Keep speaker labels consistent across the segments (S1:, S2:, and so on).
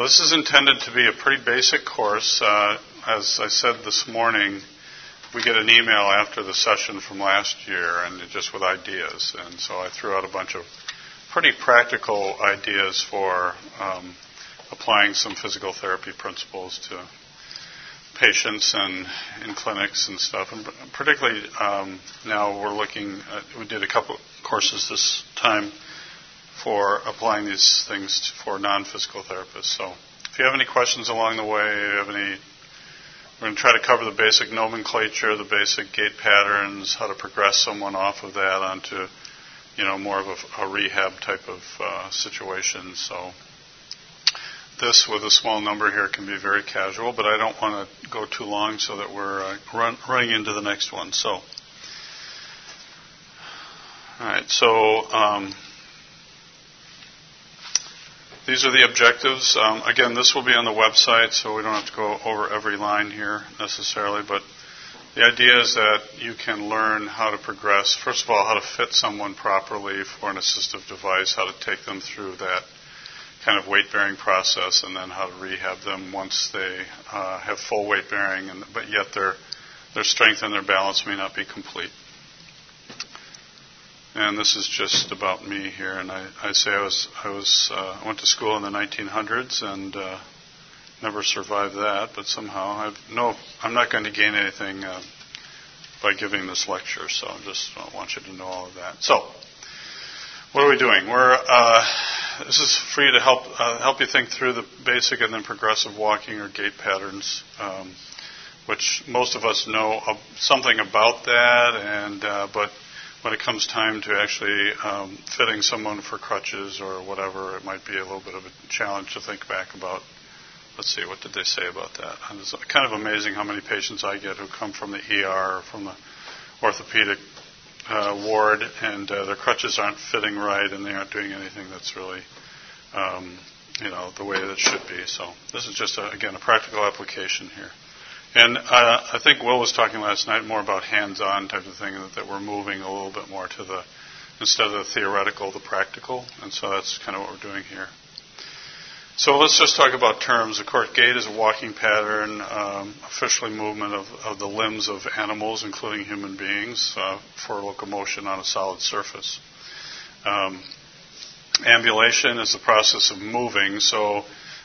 S1: Well, this is intended to be a pretty basic course. Uh, as I said this morning, we get an email after the session from last year and just with ideas. And so I threw out a bunch of pretty practical ideas for um, applying some physical therapy principles to patients and in clinics and stuff. And particularly um, now we're looking, at, we did a couple courses this time for applying these things for non-physical therapists. So if you have any questions along the way, you have any, we're going to try to cover the basic nomenclature, the basic gait patterns, how to progress someone off of that onto, you know, more of a, a rehab type of uh, situation. So this with a small number here can be very casual, but I don't want to go too long so that we're uh, run, running into the next one. So, all right. So. Um, these are the objectives. Um, again, this will be on the website, so we don't have to go over every line here necessarily, but the idea is that you can learn how to progress, first of all, how to fit someone properly for an assistive device, how to take them through that kind of weight bearing process, and then how to rehab them once they uh, have full weight bearing, and, but yet their, their strength and their balance may not be complete. And this is just about me here. And I, I say I was I was uh, went to school in the 1900s and uh, never survived that. But somehow I've no I'm not going to gain anything uh, by giving this lecture. So I just I want you to know all of that. So what are we doing? We're uh, this is for you to help uh, help you think through the basic and then progressive walking or gait patterns. Um, which most of us know something about that, and uh, but when it comes time to actually um, fitting someone for crutches or whatever, it might be a little bit of a challenge to think back about. Let's see, what did they say about that? And it's kind of amazing how many patients I get who come from the ER or from the orthopedic uh, ward and uh, their crutches aren't fitting right and they aren't doing anything that's really, um, you know, the way that it should be. So this is just, a, again, a practical application here. And uh, I think Will was talking last night more about hands-on type of thing, that, that we're moving a little bit more to the instead of the theoretical, the practical, and so that's kind of what we're doing here. So let's just talk about terms. Of course, gait is a walking pattern, um, officially movement of, of, the limbs of animals, including human beings, uh, for locomotion on a solid surface. Um, ambulation is the process of moving. So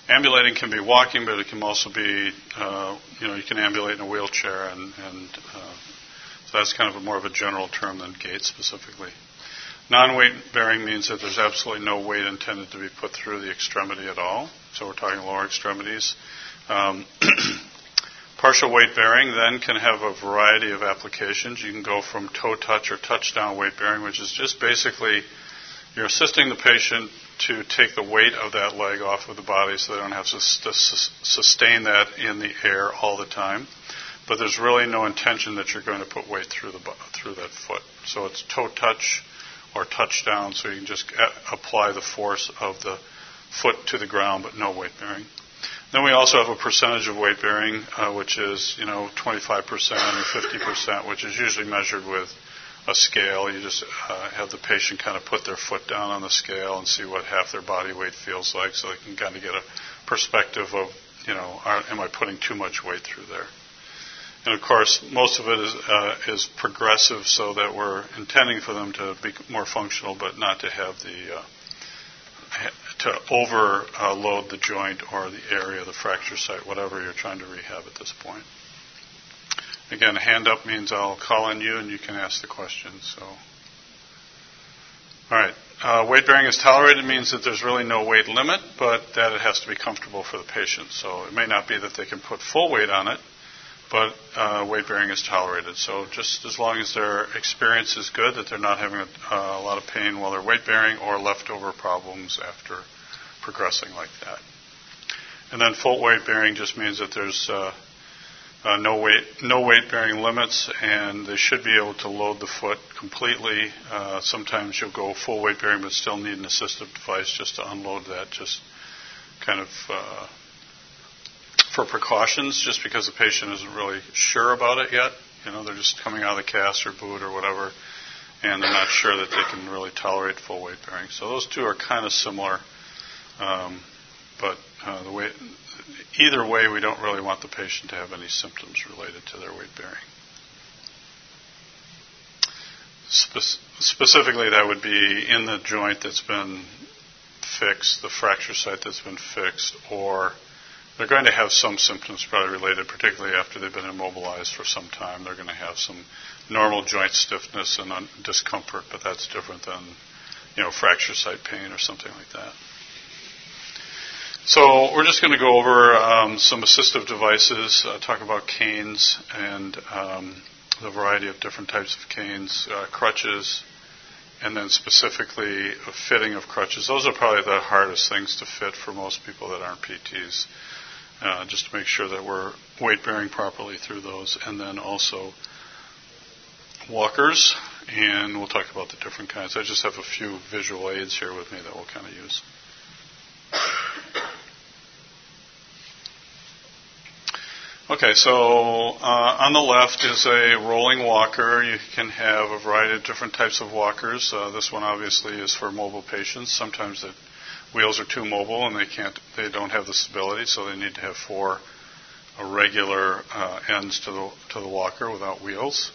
S1: ambulating can be walking, but it can also be, uh, you know, you can ambulate in a wheelchair, and, and uh, so that's kind of a more of a general term than gait specifically. Non-weight bearing means that there's absolutely no weight intended to be put through the extremity at all. So we're talking lower extremities. Um, partial weight bearing then can have a variety of applications. You can go from toe touch or touchdown weight bearing, which is just basically you're assisting the patient to take the weight of that leg off of the body so they don't have to sustain that in the air all the time. But there's really no intention that you're going to put weight through the through that foot. So it's toe touch or touchdown, so you can just apply the force of the foot to the ground, but no weight bearing. Then we also have a percentage of weight bearing, uh, which is you know 25% or 50%, which is usually measured with a scale. You just uh, have the patient kind of put their foot down on the scale and see what half their body weight feels like, so they can kind of get a perspective of, you know, are, am I putting too much weight through there? And of course, most of it is, uh, is progressive, so that we're intending for them to be more functional, but not to have the uh, to overload the joint or the area, the fracture site, whatever you're trying to rehab at this point. Again, hand up means I'll call on you and you can ask the question. So, all right. Uh, weight bearing is tolerated means that there's really no weight limit, but that it has to be comfortable for the patient. So it may not be that they can put full weight on it, but uh, weight bearing is tolerated. So just as long as their experience is good, that they're not having a, uh, a lot of pain while they're weight bearing or leftover problems after progressing like that. And then full weight bearing just means that there's uh, uh, no weight no weight bearing limits, and they should be able to load the foot completely. Uh, sometimes you'll go full weight bearing, but still need an assistive device just to unload that, just kind of uh, for precautions, just because the patient isn't really sure about it yet. You know, they're just coming out of the cast or boot or whatever, and they're not sure that they can really tolerate full weight bearing. So those two are kind of similar. Um, but uh, the way, either way, we don't really want the patient to have any symptoms related to their weight bearing. Spe- specifically, that would be in the joint that's been fixed, the fracture site that's been fixed, or they're going to have some symptoms probably related, particularly after they've been immobilized for some time. They're going to have some normal joint stiffness and un- discomfort, but that's different than, you know, fracture site pain or something like that. So we're just going to go over um, some assistive devices, uh, talk about canes and um, the variety of different types of canes, uh, crutches, and then specifically fitting of crutches. Those are probably the hardest things to fit for most people that aren't PTs, uh, just to make sure that we're weight bearing properly through those, and then also walkers, and we'll talk about the different kinds. I just have a few visual aids here with me that we'll kind of use. Okay, so uh, on the left is a rolling walker. You can have a variety of different types of walkers. Uh, this one obviously is for mobile patients. Sometimes the wheels are too mobile and they can't, they don't have the stability, so they need to have four regular uh, ends to the to the walker without wheels.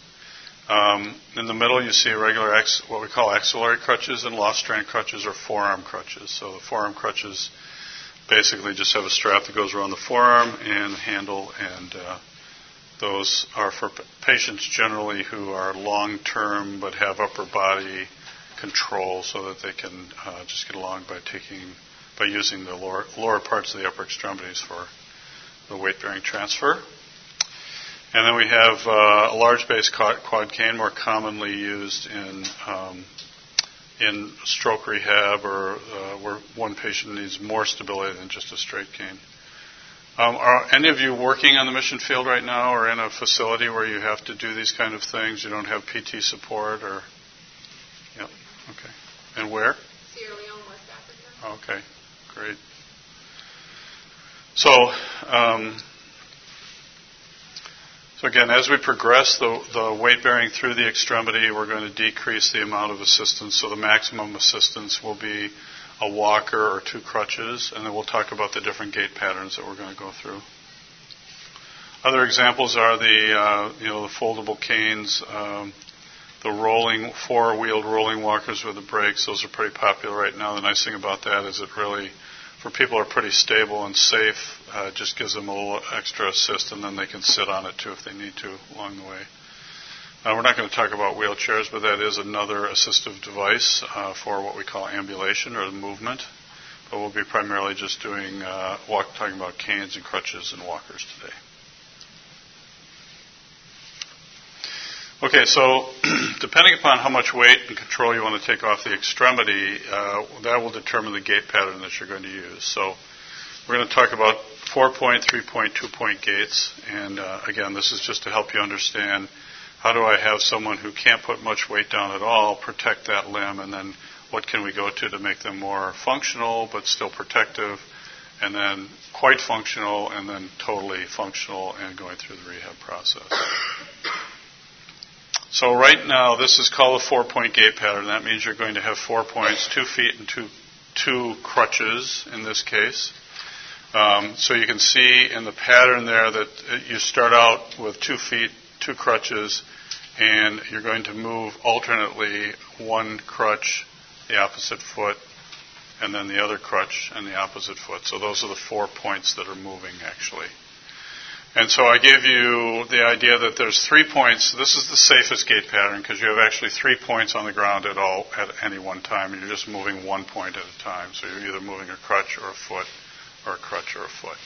S1: Um, in the middle, you see regular ex, what we call axillary crutches and Lofstrand crutches or forearm crutches. So the forearm crutches basically just have a strap that goes around the forearm and handle, and uh, those are for patients generally who are long term but have upper body control so that they can uh, just get along by taking by using the lower, lower parts of the upper extremities for the weight bearing transfer. And then we have uh, a large base quad cane, more commonly used in um, in stroke rehab or uh, where one patient needs more stability than just a straight cane. Um, are any of you working on the mission field right now or in a facility where you have to do these kind of things? You don't have PT support or? Yep. Okay. And where?
S2: Sierra Leone, West Africa.
S1: Okay. Great. So, um, so again, as we progress the, the weight bearing through the extremity, we're going to decrease the amount of assistance. So the maximum assistance will be a walker or two crutches, and then we'll talk about the different gait patterns that we're going to go through. Other examples are the uh, you know the foldable canes, um, the rolling four-wheeled rolling walkers with the brakes. Those are pretty popular right now. The nice thing about that is it really for people are pretty stable and safe, uh, just gives them a little extra assist, and then they can sit on it too if they need to along the way. Uh, we're not going to talk about wheelchairs, but that is another assistive device uh, for what we call ambulation or movement. But we'll be primarily just doing uh, walk, talking about canes and crutches and walkers today. Okay, so depending upon how much weight and control you want to take off the extremity, uh, that will determine the gait pattern that you're going to use. So we're going to talk about four point, three point, two point gaits. and uh, again, this is just to help you understand how do I have someone who can't put much weight down at all protect that limb, and then what can we go to to make them more functional but still protective, and then quite functional, and then totally functional and going through the rehab process. So right now, this is called a four-point gait pattern. That means you're going to have four points, two feet and two, two crutches in this case. Um, so you can see in the pattern there that you start out with two feet, two crutches, and you're going to move alternately one crutch, the opposite foot, and then the other crutch and the opposite foot. So those are the four points that are moving actually. And so I give you the idea that there's three points. This is the safest gait pattern because you have actually three points on the ground at all at any one time. You're just moving one point at a time. So you're either moving a crutch or a foot, or a crutch or a foot.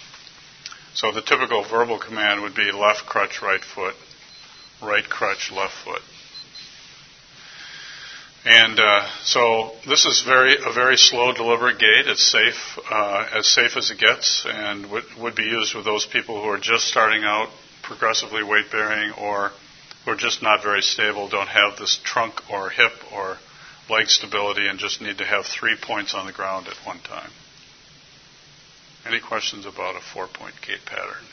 S1: So the typical verbal command would be left crutch, right foot, right crutch, left foot. And uh, so this is very a very slow, deliberate gait. It's safe, uh, as safe as it gets, and would, would be used with those people who are just starting out, progressively weight bearing, or who are just not very stable, don't have this trunk or hip or leg stability, and just need to have three points on the ground at one time. Any questions about a four-point gait pattern?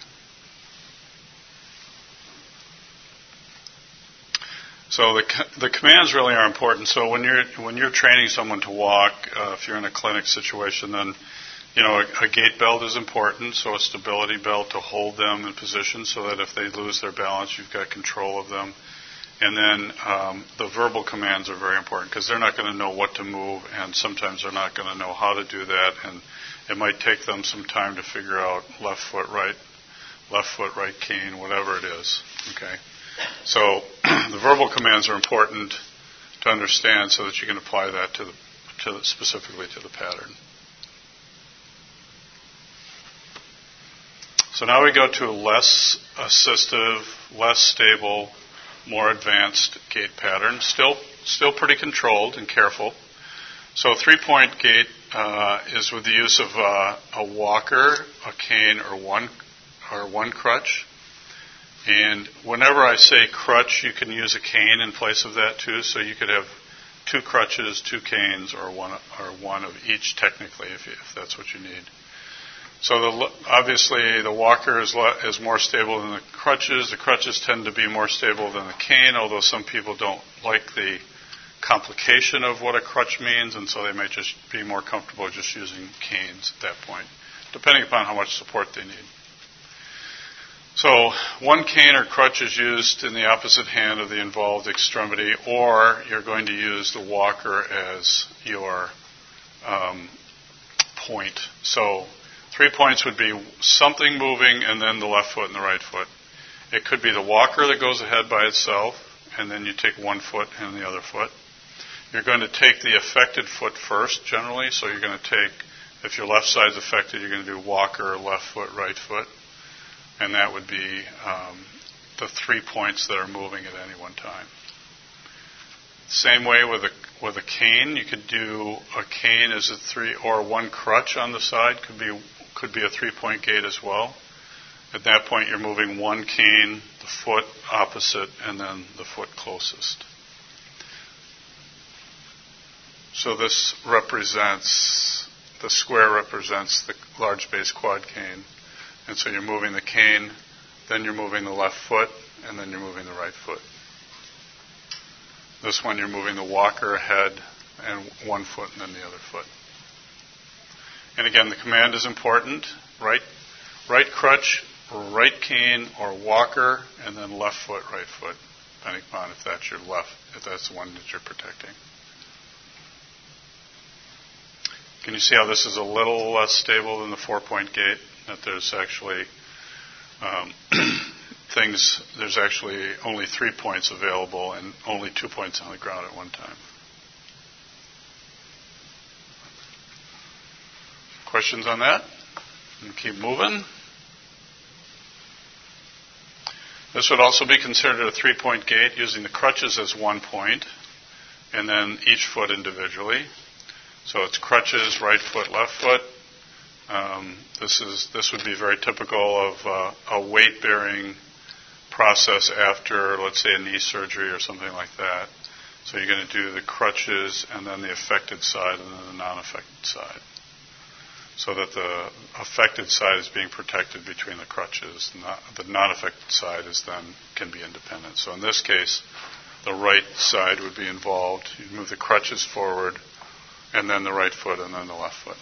S1: So the, the commands really are important. So when you're when you're training someone to walk, uh, if you're in a clinic situation, then you know, a, a, gait belt is important, so a stability belt to hold them in position so that if they lose their balance, you've got control of them. And then um, the verbal commands are very important because they're not going to know what to move, and sometimes they're not going to know how to do that, and it might take them some time to figure out left foot, right, left foot, right cane, whatever it is. Okay, so the verbal commands are important to understand so that you can apply that to the, to the, specifically to the pattern. So now we go to a less assistive, less stable, more advanced gait pattern. Still, still pretty controlled and careful. So a three-point gait uh, is with the use of uh, a walker, a cane, or one or one crutch. And whenever I say crutch, you can use a cane in place of that too. So you could have two crutches, two canes, or one or one of each technically, if, if that's what you need. So the, obviously the walker is, is more stable than the crutches. The crutches tend to be more stable than the cane, although some people don't like the complication of what a crutch means, and so they may just be more comfortable just using canes at that point, depending upon how much support they need. So one cane or crutch is used in the opposite hand of the involved extremity, or you're going to use the walker as your um, point. So Three points would be something moving and then the left foot and the right foot. It could be the walker that goes ahead by itself, and then you take one foot and the other foot. You're going to take the affected foot first, generally, so you're going to take, if your left side's affected, you're going to do walker, left foot, right foot, and that would be um, the three points that are moving at any one time. Same way with a with a cane, you could do a cane as a three or one crutch on the side could be could be a three point gait as well. At that point, you're moving one cane, the foot opposite, and then the foot closest. So this represents, the square represents the large base quad cane. And so you're moving the cane, then you're moving the left foot, and then you're moving the right foot. This one you're moving the walker ahead and one foot and then the other foot. And again, the command is important. Right, right crutch, right cane, or walker, and then left foot, right foot, depending upon if that's your left, if that's the one that you're protecting. Can you see how this is a little less stable than the four-point gait? That there's actually um, things. There's actually only three points available and only two points on the ground at one time. Questions on that? And keep moving. This would also be considered a three point gait using the crutches as one point and then each foot individually. So it's crutches, right foot, left foot. Um, this is this would be very typical of uh, a weight bearing process after, let's say, a knee surgery or something like that. So you're going to do the crutches and then the affected side and then the non affected side so that the affected side is being protected between the crutches. The non-affected side is then can be independent. So in this case, the right side would be involved. You move the crutches forward, and then the right foot, and then the left foot.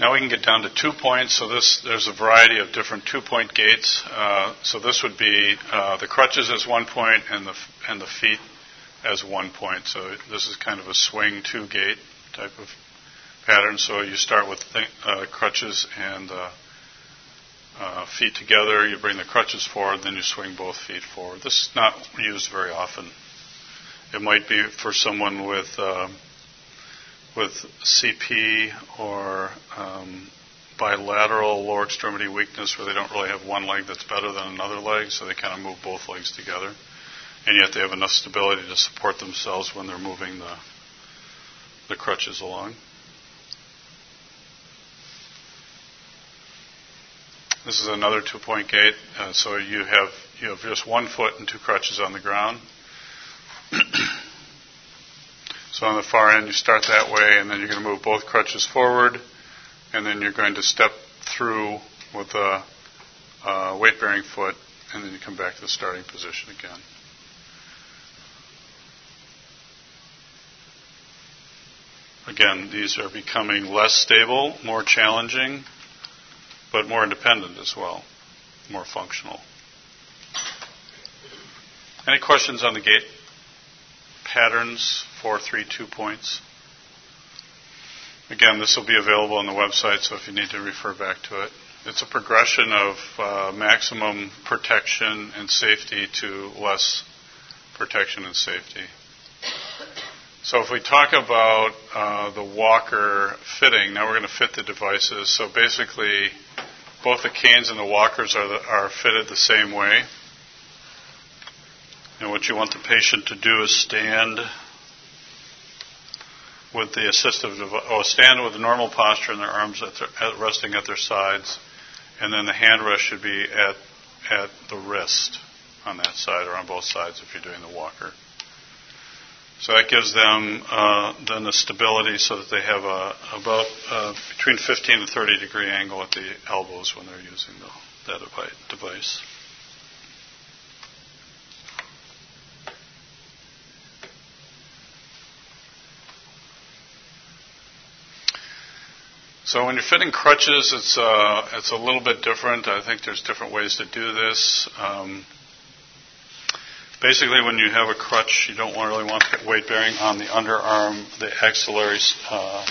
S1: Now we can get down to two points. So this, there's a variety of different two-point gaits. Uh, so this would be uh, the crutches as one point and the and the feet as one point. So this is kind of a swing two gait type of pattern. So you start with th- uh, crutches and uh, uh, feet together. You bring the crutches forward, then you swing both feet forward. This is not used very often. It might be for someone with um, with CP or um, bilateral lower extremity weakness where they don't really have one leg that's better than another leg, so they kind of move both legs together. And yet they have enough stability to support themselves when they're moving the, the crutches along. This is another two point gait. Uh, so you have, you have just one foot and two crutches on the ground. So on the far end, you start that way, and then you're going to move both crutches forward, and then you're going to step through with a, a weight bearing foot, and then you come back to the starting position again. Again, these are becoming less stable, more challenging, but more independent as well, more functional. Any questions on the gait patterns, 432 points? Again, this will be available on the website, so if you need to refer back to it. It's a progression of uh, maximum protection and safety to less protection and safety. So if we talk about uh, the walker fitting, now we're going to fit the devices. So basically, both the canes and the walkers are, the, are fitted the same way. And what you want the patient to do is stand with the assistive device, oh, stand with a normal posture and their arms at their, at resting at their sides, and then the hand rest should be at at the wrist on that side or on both sides if you're doing the walker. So that gives them uh, then the stability so that they have a about uh, between 15 and 30 degree angle at the elbows when they're using the, that device. So when you're fitting crutches, it's uh, it's a little bit different. I think there's different ways to do this. Um, basically, when you have a crutch, you don't really want weight bearing on the underarm, the axillary uh,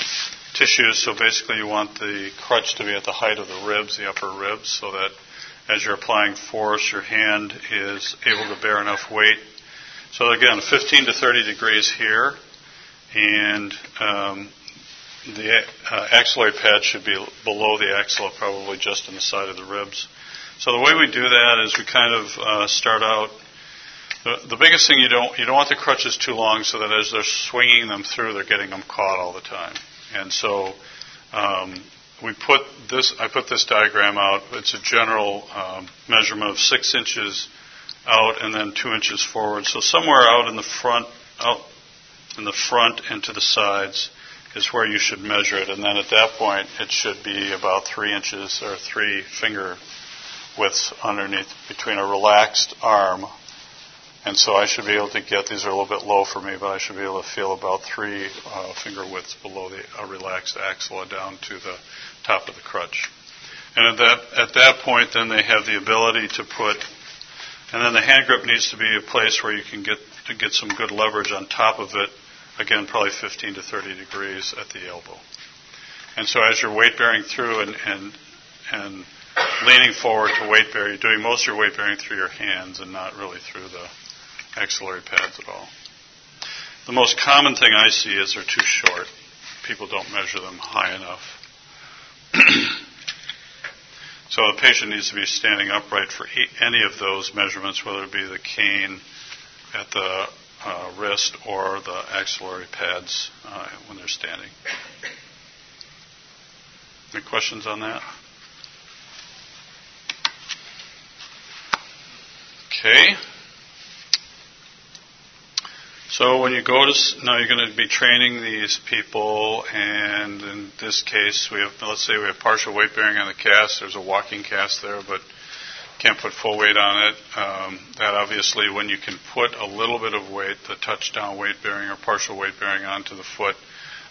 S1: tissues. So basically, you want the crutch to be at the height of the ribs, the upper ribs, so that as you're applying force, your hand is able to bear enough weight. So again, 15 to 30 degrees here, and um, the uh, axillary pad should be below the axilla, probably just on the side of the ribs. So the way we do that is we kind of uh, start out. The, the biggest thing you don't you don't want the crutches too long, so that as they're swinging them through, they're getting them caught all the time. And so um, we put this. I put this diagram out. It's a general um, measurement of six inches out and then two inches forward. So somewhere out in the front, out in the front and to the sides is where you should measure it. And then at that point, it should be about three inches or three finger widths underneath between a relaxed arm. And so I should be able to get these are a little bit low for me, but I should be able to feel about three uh, finger widths below the uh, relaxed axilla down to the top of the crutch. And at that at that point, then they have the ability to put, and then the hand grip needs to be a place where you can get to get some good leverage on top of it again, probably 15 to 30 degrees at the elbow. And so as you're weight bearing through and, and, and leaning forward to weight bear, you're doing most of your weight bearing through your hands and not really through the axillary pads at all. The most common thing I see is they're too short. People don't measure them high enough. so the patient needs to be standing upright for any of those measurements, whether it be the cane at the uh, wrist or the axillary pads uh, when they're standing. Any questions on that? Okay. So when you go to now, you're going to be training these people, and in this case, we have let's say we have partial weight bearing on the cast. There's a walking cast there, but can't put full weight on it. Um, that obviously, when you can put a little bit of weight, the touchdown weight bearing or partial weight bearing onto the foot,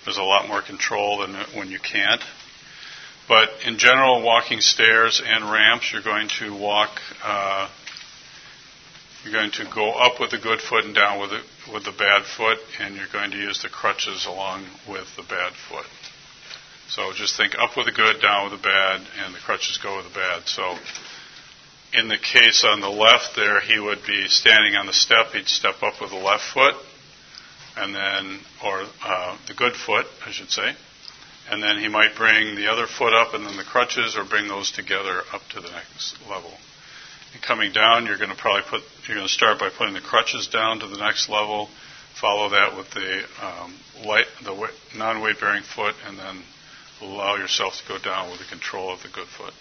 S1: there's a lot more control than when you can't. But in general, walking stairs and ramps, you're going to walk. Uh, you're going to go up with the good foot and down with the, with the bad foot, and you're going to use the crutches along with the bad foot. So just think up with the good, down with the bad, and the crutches go with the bad. So in the case on the left there, he would be standing on the step. He'd step up with the left foot, and then, or uh, the good foot, I should say, and then he might bring the other foot up and then the crutches, or bring those together up to the next level. Coming down, you're going to probably put, you're going to start by putting the crutches down to the next level. Follow that with the um, light, the non-weight bearing foot, and then allow yourself to go down with the control of the good foot.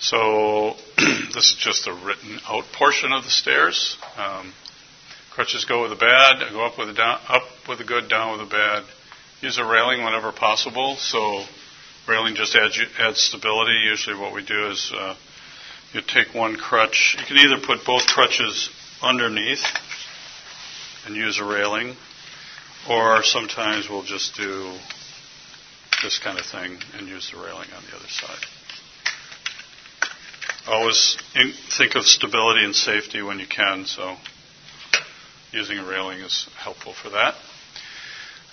S1: So this is just a written out portion of the stairs. Um, crutches go with the bad, go up with the down, up with the good, down with the bad, use a railing whenever possible. So railing just adds, adds stability. Usually, what we do is uh, you take one crutch. You can either put both crutches underneath and use a railing, or sometimes we'll just do this kind of thing and use the railing on the other side. Always think of stability and safety when you can, so using a railing is helpful for that.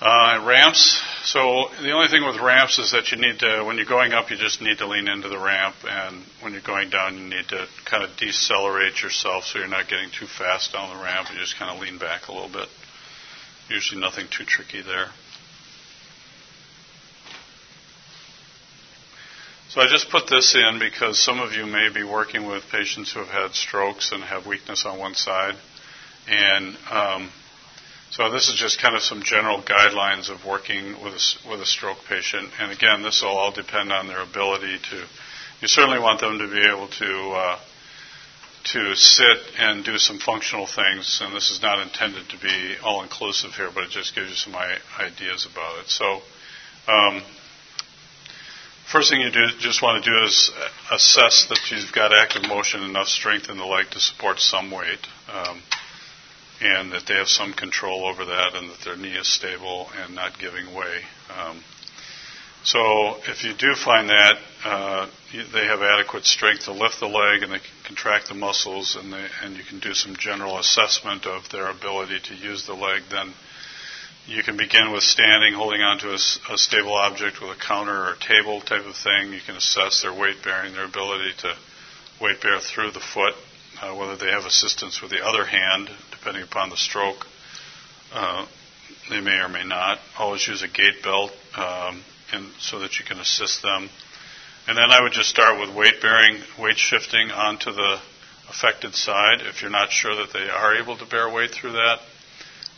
S1: Uh, ramps. So the only thing with ramps is that you need to, when you're going up, you just need to lean into the ramp, and when you're going down, you need to kind of decelerate yourself so you're not getting too fast down the ramp. You just kind of lean back a little bit. Usually nothing too tricky there. So I just put this in because some of you may be working with patients who have had strokes and have weakness on one side. And um, so this is just kind of some general guidelines of working with a, with a stroke patient. And again, this will all depend on their ability to. You certainly want them to be able to uh, to sit and do some functional things. And this is not intended to be all inclusive here, but it just gives you some ideas about it. So. Um, First thing you do, just want to do is assess that you've got active motion, enough strength in the leg to support some weight, um, and that they have some control over that, and that their knee is stable and not giving way. Um, so if you do find that uh, they have adequate strength to lift the leg and they can contract the muscles, and, they, and you can do some general assessment of their ability to use the leg, then you can begin with standing, holding onto a, a stable object with a counter or table type of thing. You can assess their weight bearing, their ability to weight bear through the foot, uh, whether they have assistance with the other hand, depending upon the stroke. Uh, they may or may not. Always use a gait belt um, so that you can assist them. And then I would just start with weight bearing, weight shifting onto the affected side. If you're not sure that they are able to bear weight through that,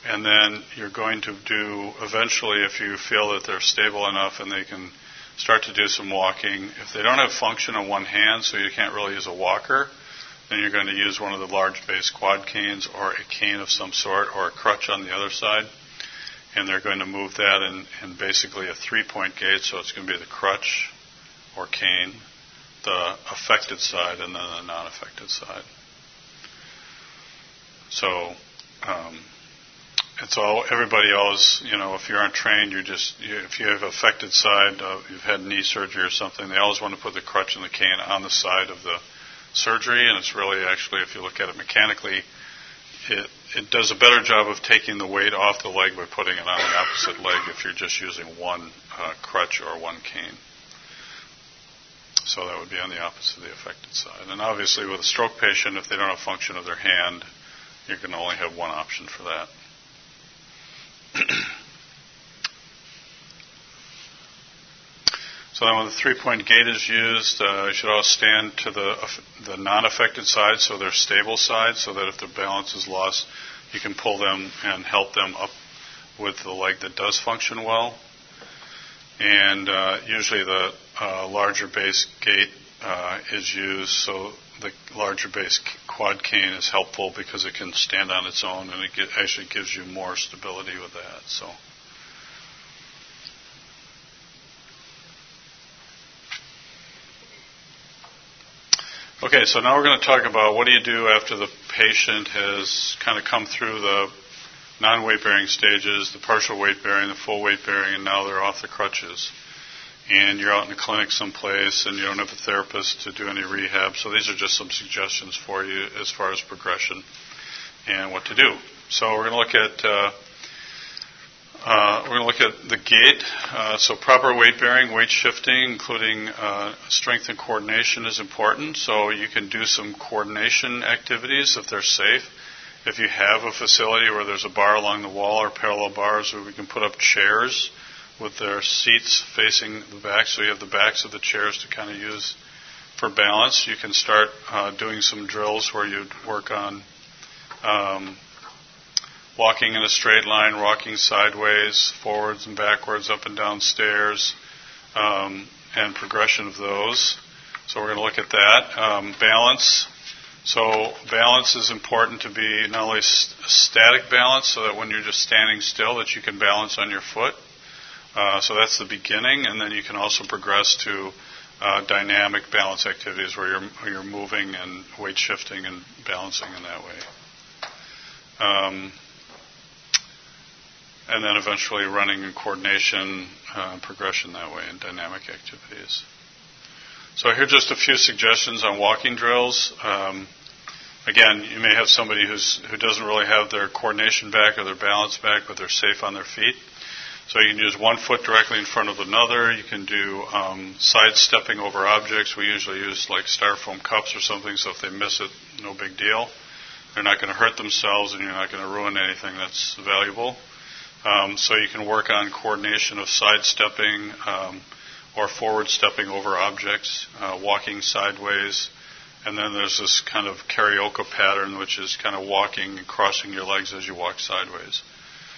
S1: and then you're going to do eventually if you feel that they're stable enough and they can start to do some walking. If they don't have function on one hand, so you can't really use a walker, then you're going to use one of the large base quad canes or a cane of some sort or a crutch on the other side. And they're going to move that in, in basically a three point gait, so it's going to be the crutch or cane, the affected side, and then the non affected side. So, um, it's all everybody always you know if you aren't trained you just you, if you have affected side uh, you've had knee surgery or something they always want to put the crutch and the cane on the side of the surgery and it's really actually if you look at it mechanically it it does a better job of taking the weight off the leg by putting it on the opposite leg if you're just using one uh, crutch or one cane. So that would be on the opposite of the affected side. And obviously with a stroke patient if they don't have function of their hand you can only have one option for that so then when the three-point gait is used, uh, you should all stand to the, the non-affected side, so their stable side, so that if their balance is lost, you can pull them and help them up with the leg that does function well. And uh, usually the uh, larger base gait uh, is used, so the larger base quad cane is helpful because it can stand on its own and it get, actually gives you more stability with that. So. Okay, so now we're going to talk about what do you do after the patient has kind of come through the non weight bearing stages, the partial weight bearing, the full weight bearing, and now they're off the crutches and you're out in a clinic someplace and you don't have a therapist to do any rehab. So these are just some suggestions for you as far as progression and what to do. So we're going to look at uh, uh, we're going to look at the gait. Uh, so proper weight bearing, weight shifting, including uh, strength and coordination, is important. So you can do some coordination activities if they're safe. If you have a facility where there's a bar along the wall or parallel bars where we can put up chairs with their seats facing the back, so you have the backs of the chairs to kind of use for balance. You can start uh, doing some drills where you work on um, walking in a straight line, walking sideways, forwards and backwards, up and down stairs, um, and progression of those. So we're going to look at that. Um, balance. So balance is important to be not only st- static balance, so that when you're just standing still, that you can balance on your foot Uh, so that's the beginning, and then you can also progress to uh, dynamic balance activities where you're, where you're moving and weight shifting and balancing in that way. Um, and then eventually running in coordination uh, progression that way in dynamic activities. So here are just a few suggestions on walking drills. Um, again, you may have somebody who's, who doesn't really have their coordination back or their balance back, but they're safe on their feet. So you can use one foot directly in front of another. You can do um, sidestepping over objects. We usually use like styrofoam cups or something, so if they miss it, no big deal. They're not going to hurt themselves, and you're not going to ruin anything that's valuable. Um, so you can work on coordination of sidestepping um, or forward stepping over objects, uh, walking sideways, and then there's this kind of carioca pattern, which is kind of walking and crossing your legs as you walk sideways.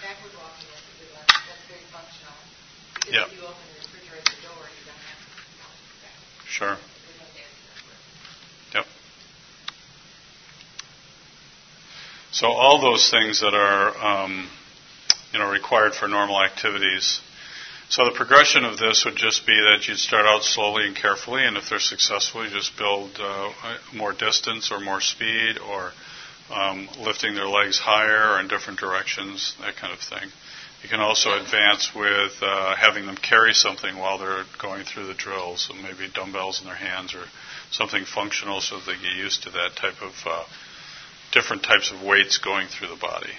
S2: Backward walking is a good one. That's very functional. Because
S1: Yep.
S2: if you open the refrigerator door, you don't have to back.
S1: Sure.
S2: There's no dancing backward.
S1: Yep. So all those things that are, um, you know, required for normal activities. So the progression of this would just be that you'd start out slowly and carefully, and if they're successful, you just build uh, more distance or more speed, or um, lifting their legs higher or in different directions, that kind of thing. You can also advance with uh, having them carry something while they're going through the drill, so maybe dumbbells in their hands or something functional so they get used to that type of uh, different types of weights going through the body.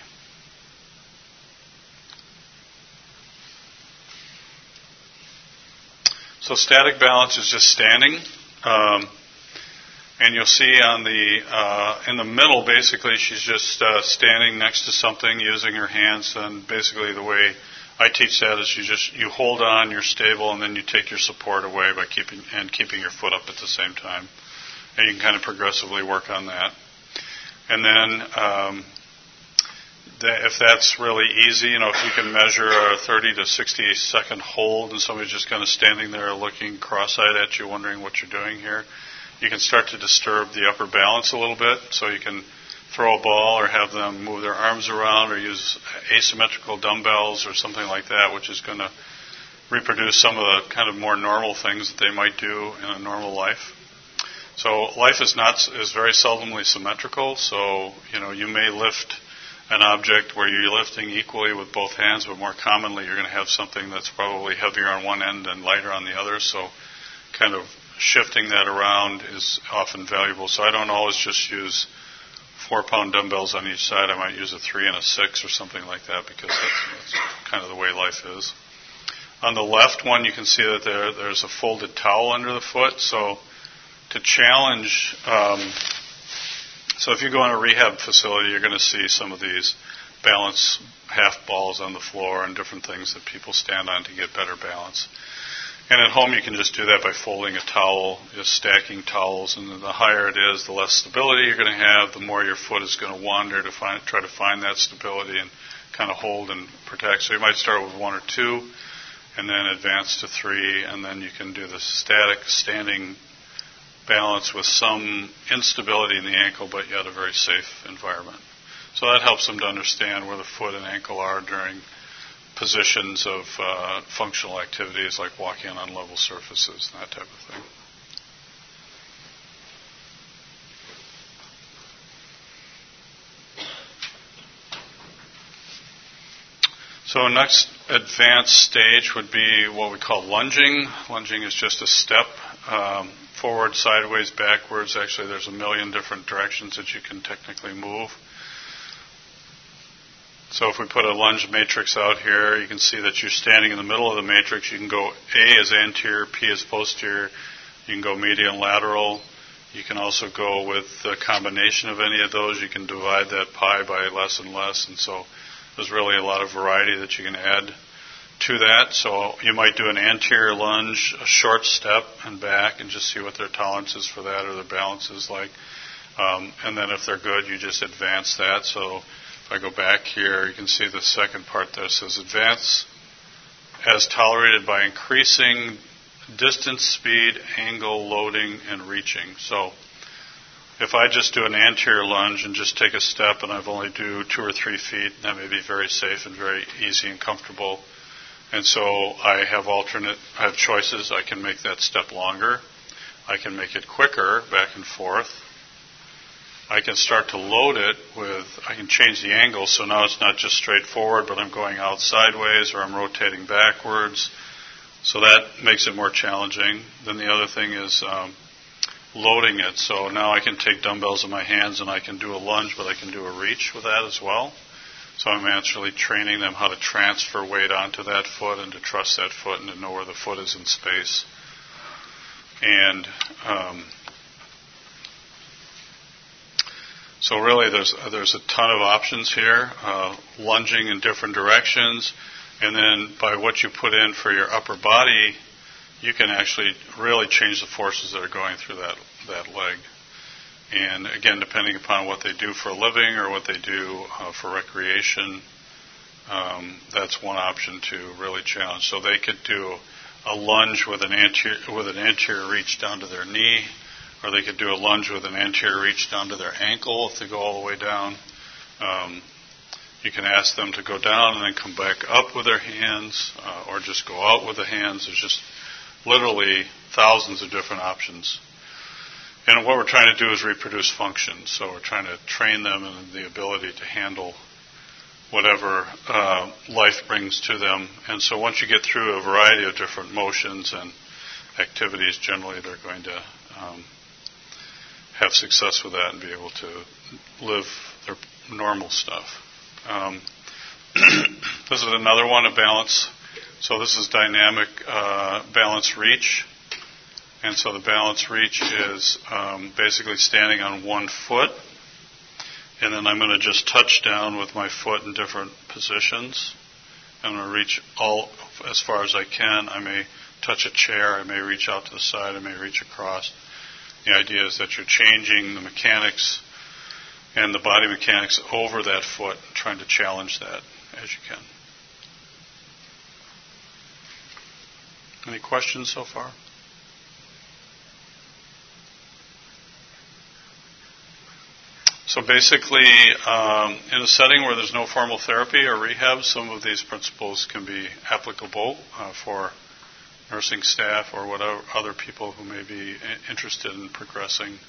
S1: So static balance is just standing. Um, and you'll see on the uh, in the middle, basically, she's just uh, standing next to something, using her hands. And basically, the way I teach that is you just you hold on, you're stable, and then you take your support away by keeping and keeping your foot up at the same time. And you can kind of progressively work on that. And then um, if that's really easy, you know, if you can measure a 30 to 60 second hold and somebody's just kind of standing there looking cross-eyed at you, wondering what you're doing here, you can start to disturb the upper balance a little bit. So you can throw a ball or have them move their arms around or use asymmetrical dumbbells or something like that, which is going to reproduce some of the kind of more normal things that they might do in a normal life. So life is not is very seldomly symmetrical. So you know you may lift an object where you're lifting equally with both hands, but more commonly you're going to have something that's probably heavier on one end and lighter on the other. So kind of shifting that around is often valuable. So I don't always just use four pound dumbbells on each side. I might use a three and a six or something like that because that's, that's kind of the way life is. On the left one, you can see that there, there's a folded towel under the foot. So to challenge, um, so if you go in a rehab facility, you're going to see some of these balance half balls on the floor and different things that people stand on to get better balance. And at home, you can just do that by folding a towel, just stacking towels, and the higher it is, the less stability you're going to have, the more your foot is going to wander to find, try to find that stability and kind of hold and protect. So you might start with one or two, and then advance to three, and then you can do the static standing balance with some instability in the ankle, but yet a very safe environment. So that helps them to understand where the foot and ankle are during positions of uh, functional activities like walking on level surfaces and that type of thing. So next advanced stage would be what we call lunging. Lunging is just a step um, forward, sideways, backwards. Actually, there's a million different directions that you can technically move. So if we put a lunge matrix out here, you can see that you're standing in the middle of the matrix. You can go A as anterior, P as posterior. You can go medial and lateral. You can also go with a combination of any of those. You can divide that pi by less and less. And so there's really a lot of variety that you can add to that. So you might do an anterior lunge, a short step and back, and just see what their tolerance is for that or their balance is like. Um, and then if they're good, you just advance that. So if I go back here, you can see the second part there says advance as tolerated by increasing distance, speed, angle, loading, and reaching. So if I just do an anterior lunge and just take a step and I've only do two or three feet, that may be very safe and very easy and comfortable. And so I have alternate, I have choices. I can make that step longer. I can make it quicker, back and forth. I can start to load it with, I can change the angle so now it's not just straight forward, but I'm going out sideways or I'm rotating backwards. So that makes it more challenging. Then the other thing is um, loading it. So now I can take dumbbells in my hands and I can do a lunge, but I can do a reach with that as well. So I'm actually training them how to transfer weight onto that foot and to trust that foot and to know where the foot is in space. And um, so really, there's there's a ton of options here, uh, lunging in different directions, and then by what you put in for your upper body, you can actually really change the forces that are going through that that leg. And again, depending upon what they do for a living or what they do uh, for recreation, um, that's one option to really challenge. So they could do a lunge with an anterior with an anterior reach down to their knee, or they could do a lunge with an anterior reach down to their ankle if they go all the way down. Um, you can ask them to go down and then come back up with their hands, uh, or just go out with the hands. There's just literally thousands of different options. And what we're trying to do is reproduce functions. So we're trying to train them in the ability to handle whatever uh, life brings to them. And so once you get through a variety of different motions and activities, generally they're going to um, have success with that and be able to live their normal stuff. Um, this is another one, a balance. So this is dynamic uh, balance reach. And so the balance reach is um, basically standing on one foot. And then I'm going to just touch down with my foot in different positions. I'm going to reach all as far as I can. I may touch a chair. I may reach out to the side. I may reach across. The idea is that you're changing the mechanics and the body mechanics over that foot, trying to challenge that as you can. Any questions so far? So basically, um, in a setting where there's no formal therapy or rehab, some of these principles can be applicable uh, for nursing staff or whatever other people who may be interested in progressing.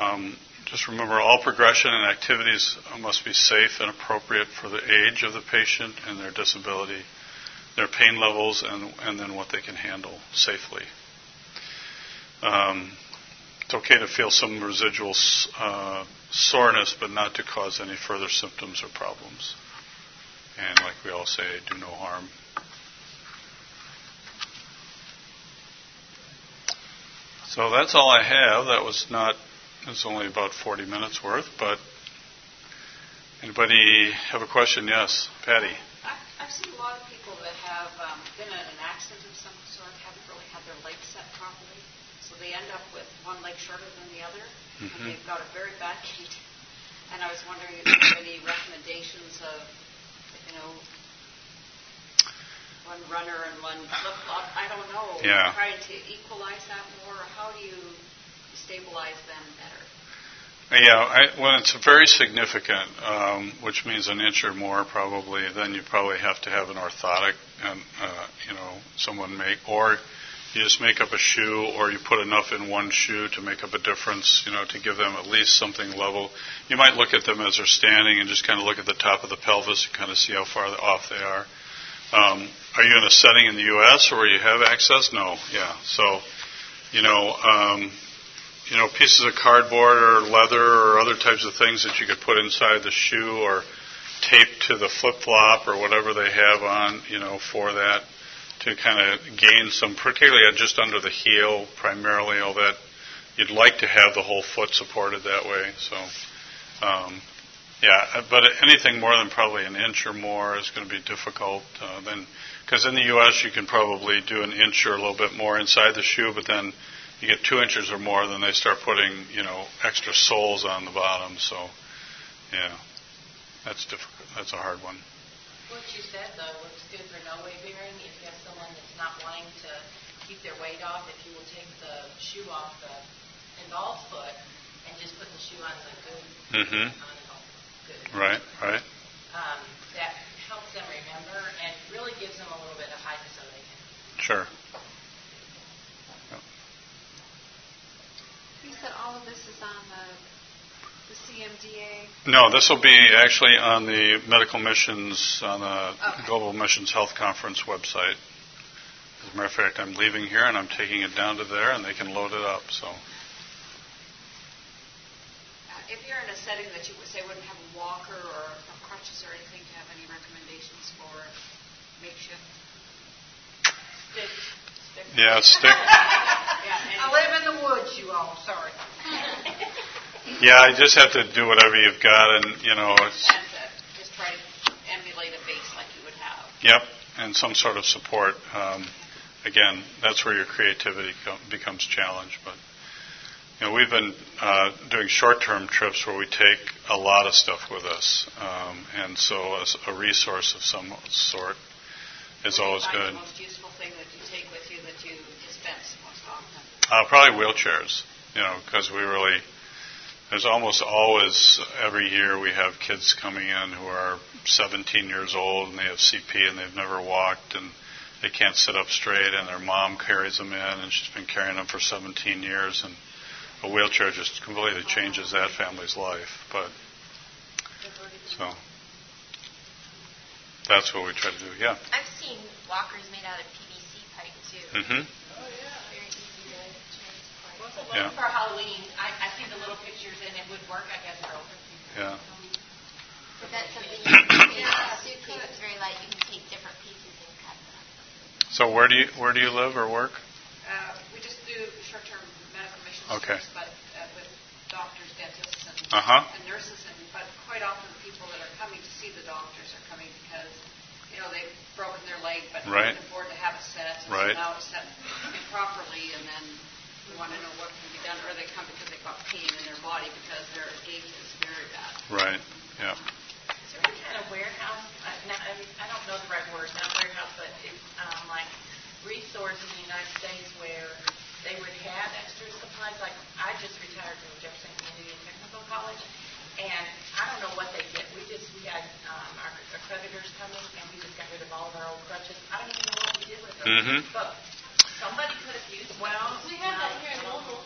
S1: Um, just remember, all progression and activities must be safe and appropriate for the age of the patient and their disability, their pain levels, and, and then what they can handle safely. Um, it's okay to feel some residual uh, soreness, but not to cause any further symptoms or problems. And like we all say, do no harm. So that's all I have. That was not, it's only about 40 minutes worth, but anybody have a question? Yes, Patty.
S2: I've seen a lot of people that have um, been in an accident of some sort, haven't really had their legs set properly so they end up with one leg shorter than the other, mm-hmm. and they've got a very bad gait. And I was wondering if there are any recommendations of, you know, one runner and one flip flop. I don't know.
S1: Yeah.
S2: Trying to equalize that more. How do you stabilize them better?
S1: Yeah, I, when it's very significant, um, which means an inch or more, probably, then you probably have to have an orthotic, and uh, you know, someone make or you just make up a shoe or you put enough in one shoe to make up a difference, you know, to give them at least something level. You might look at them as they're standing and just kind of look at the top of the pelvis and kind of see how far off they are. Um, are you in a setting in the U.S. where you have access? No. Yeah. So, you know, um, you know, pieces of cardboard or leather or other types of things that you could put inside the shoe or tape to the flip flop or whatever they have on, you know, for that to kind of gain some, particularly just under the heel, primarily, all that. You'd like to have the whole foot supported that way. So, um, yeah, but anything more than probably an inch or more is going to be difficult. Uh, then, because in the U.S. you can probably do an inch or a little bit more inside the shoe, but then you get two inches or more, then they start putting you know extra soles on the bottom. So, yeah, that's difficult. That's a hard one.
S2: What you said though looks good for no weight bearing. If you have someone that's not wanting to keep their weight off, if you will take the shoe off the involved foot and just put the shoe on the good,
S1: mm-hmm.
S2: on good.
S1: Right, right.
S2: Um, that
S3: helps them remember and really gives them a little bit of height so they can.
S1: Sure.
S2: You said all of this is on the, the CMDA?
S1: No, this will be actually on the Medical Missions, on the
S2: Okay.
S1: Global Missions Health Conference website. As a matter of fact, I'm leaving here and I'm taking it down to there and they can load it up, so.
S2: Uh, If you're in a setting that you would say wouldn't have a walker or crutches or anything, do you have any recommendations for makeshift?
S3: Stick, stick.
S1: Yeah, stick.
S2: Yeah,
S3: I live in the woods, you all. Sorry.
S1: Yeah, you just have to do whatever you've got and, you know, it's,
S2: And uh, just try to emulate a base like you would have.
S1: yep, and some sort of support. Um, again, that's where your creativity co- becomes challenged, but. You know, we've been uh, doing short-term trips where we take a lot of stuff with us, um, and so as a resource of some sort is always
S2: What you
S1: good.
S2: the most useful thing that you take with you that you dispense most often?
S1: Uh, probably wheelchairs, you know, because we really, there's almost always every year we have kids coming in who are 17 years old and they have CP and they've never walked and they can't sit up straight and their mom carries them in and she's been carrying them for 17 years and a wheelchair just completely changes that family's life. But so that's what we try to do. Yeah.
S4: I've seen walkers made out of PVC pipe too.
S1: hmm
S4: to transport.
S3: Well,
S1: Yeah.
S3: for Halloween, I, I see the little pictures and it would work, I guess, for open.
S1: Yeah.
S4: But that's something you can take. A suitcase is very light. You can take different pieces and cut them.
S1: So where do you where do you live or work?
S2: Uh, we just do short-term medical missions
S1: Okay.
S2: trips, but uh, with doctors, dentists, and,
S1: Uh-huh.
S2: and nurses, and but quite often the people that are coming to see the doctors are coming because you know they've broken their leg, but
S1: Right.
S2: they can afford to have it set, and
S1: Right.
S2: so now it's set improperly, and then we want to know what can be done, or they come because they've got pain in their body because their gait is very bad.
S1: Right. Yeah.
S3: Is there any kind of warehouse, uh, not, I, mean, I don't know the right word, not warehouse, but it's um, like resource in the United States where they would have extra supplies? Like, I just retired from Jefferson Community and Technical College, and I don't know what they did. We just, we had um, our accreditors coming, and we just got rid of all of our old crutches. I don't even know what we did with them.
S1: Mhm.
S3: But somebody could have used them.
S2: Well,
S4: We have that here in Louisville.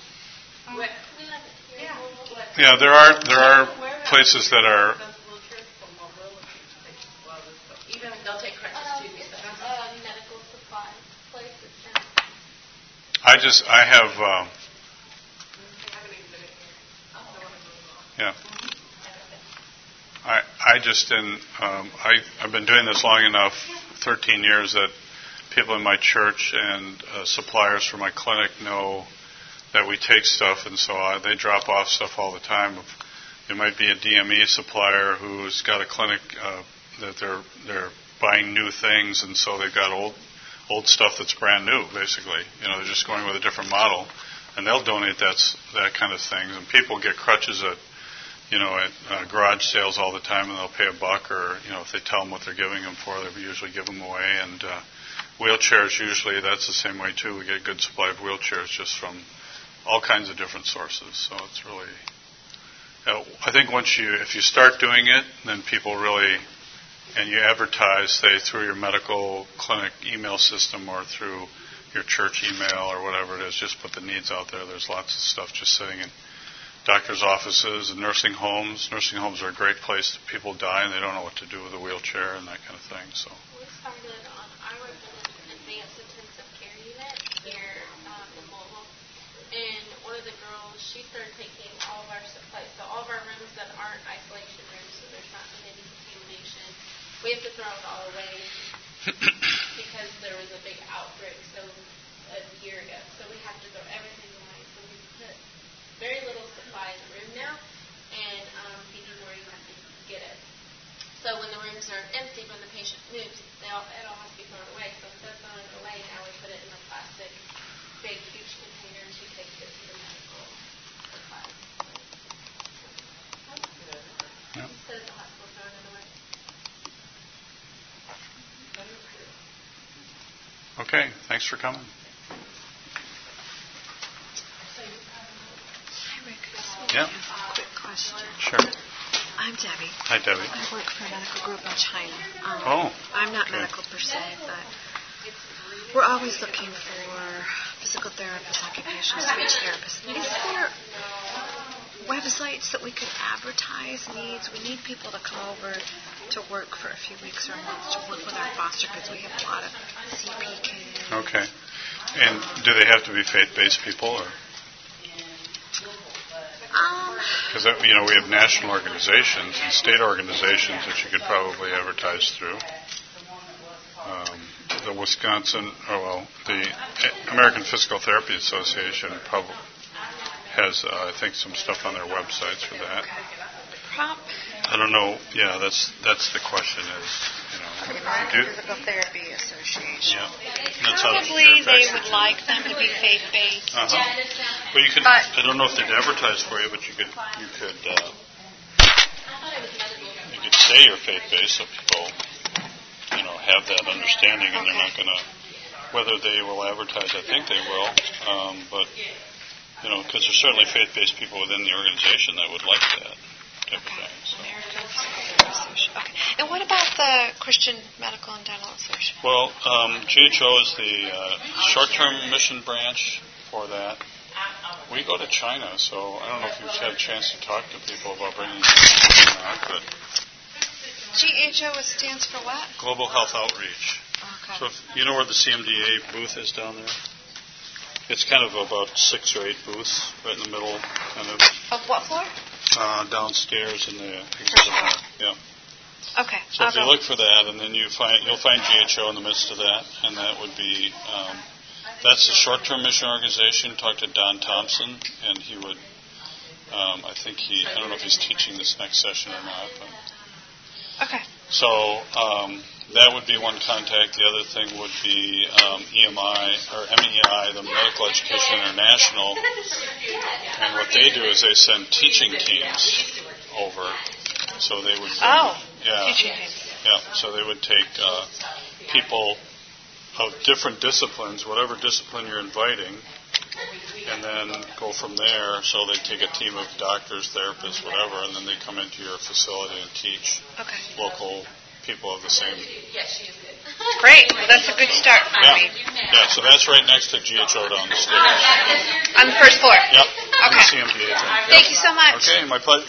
S3: What-
S4: We have it here in Louisville. but-
S1: Yeah, there are there are places that are
S3: Those wheelchairs for mobility, they just love it. So Even they'll take crutches
S4: Um,
S3: too.
S4: it's
S3: so-
S4: a medical supply place. It's in
S1: I just I have um, yeah. I I just in um, I I've been doing this long enough, 13 years that people in my church and uh, suppliers for my clinic know that we take stuff, and so I, they drop off stuff all the time. It might be a DME supplier who's got a clinic uh, that they're they're buying new things, and so they've got old old stuff that's brand new, basically. You know, they're just going with a different model, and they'll donate that that kind of things. And people get crutches at you know at uh, garage sales all the time, and they'll pay a buck, or you know if they tell them what they're giving them for, they usually give them away. And uh, wheelchairs usually that's the same way too. We get a good supply of wheelchairs just from all kinds of different sources. So it's really I think once you, if you start doing it, then people really, and you advertise, say, through your medical clinic email system or through your church email or whatever it is, just put the needs out there. There's lots of stuff just sitting in doctors' offices and nursing homes. Nursing homes are a great place. People die and they don't know what to do with a wheelchair and that kind of thing. So,
S4: We started on, I work in an advanced intensive care unit here um, in Louisville. And one of the girls, she started taking all of our supplies, so all of our rooms that aren't isolation rooms, so there's not any contamination, we have to throw it all away because there was a big outbreak so a year ago. So we have to throw everything away. So we put very little supply in the room now, and um, PD where you have to get it. So when the rooms are empty, when the patient moves, they all, it all has to be thrown away. So instead of throwing it away, now we put it in a plastic, big, huge container. And she takes it to the medical supplies.
S1: Yeah.
S4: Instead of the hospital throwing it away.
S1: okay, thanks for coming. Yeah,
S2: Quick question.
S1: sure.
S5: I'm Debbie.
S1: Hi, Debbie.
S5: I work for a medical group in China. Um,
S1: Oh,
S5: I'm not
S1: okay.
S5: medical per se, but we're always looking for physical therapists, occupational speech therapists. Is there websites that we could advertise needs? We need people to come over to work for a few weeks or a month to work with our foster kids. We have a lot of CP kids.
S1: Okay. And do they have to be faith-based people, or
S5: Um,
S1: because you know we have national organizations and state organizations that you could probably advertise through. Um, the Wisconsin, oh well, the American Physical Therapy Association probably has, uh, I think, some stuff on their websites for that. I don't know. Yeah, that's that's the question. Is you know,
S5: the
S1: do,
S5: American Physical Therapy Association.
S1: yeah, that's out of
S6: Probably they would like them to be faith-based.
S1: Uh-huh. Well, you could.
S5: But-
S1: I don't know if they'd advertise for you, but you could. You could. Uh, you could say you're faith-based, so people, you know, have that understanding, and they're not going to. Whether they will advertise, I think they will. Um, but you know, because there's certainly faith-based people within the organization that would like that type of thing. So.
S5: American Physical Association. Okay. And what about the Christian Medical and Dental Association?
S1: Well, um, GHO is the uh, short-term mission branch for that. We go to China, so I don't know if you've had a chance to talk to people about bringing China or not, but
S5: GHO stands for what?
S1: Global Health Outreach.
S5: Okay.
S1: So if, you know where the CMDA booth is down there? It's kind of about six or eight booths right in the middle, kind of
S5: Of what floor?
S1: uh, downstairs in the exhibit hall. Yeah.
S5: Okay.
S1: So
S5: I'll
S1: if you
S5: go.
S1: look for that, and then you find you'll find GHO in the midst of that, and that would be um, that's the short-term mission organization. Talk to Don Thompson, and he would. Um, I think he. I don't know if he's teaching this next session or not, but
S5: Okay.
S1: so um, that would be one contact. The other thing would be um, EMI or MEI, the Medical Education International, and what they do is they send teaching teams over. So they would. bring-
S5: Oh.
S1: yeah.
S5: Teaching teams.
S1: Yeah, so they would take uh, people of different disciplines, whatever discipline you're inviting, and then go from there. So they take a team of doctors, therapists, whatever, and then they come into your facility and teach
S5: Okay.
S1: local people of the same.
S5: Great. Well, that's a good start for
S1: Yeah,
S5: me.
S1: yeah. So that's right next to GHO down the stairs.
S5: On the first floor.
S1: Yep.
S5: Okay.
S1: CMDA thing.
S5: Thank you so much.
S1: Okay, my pleasure.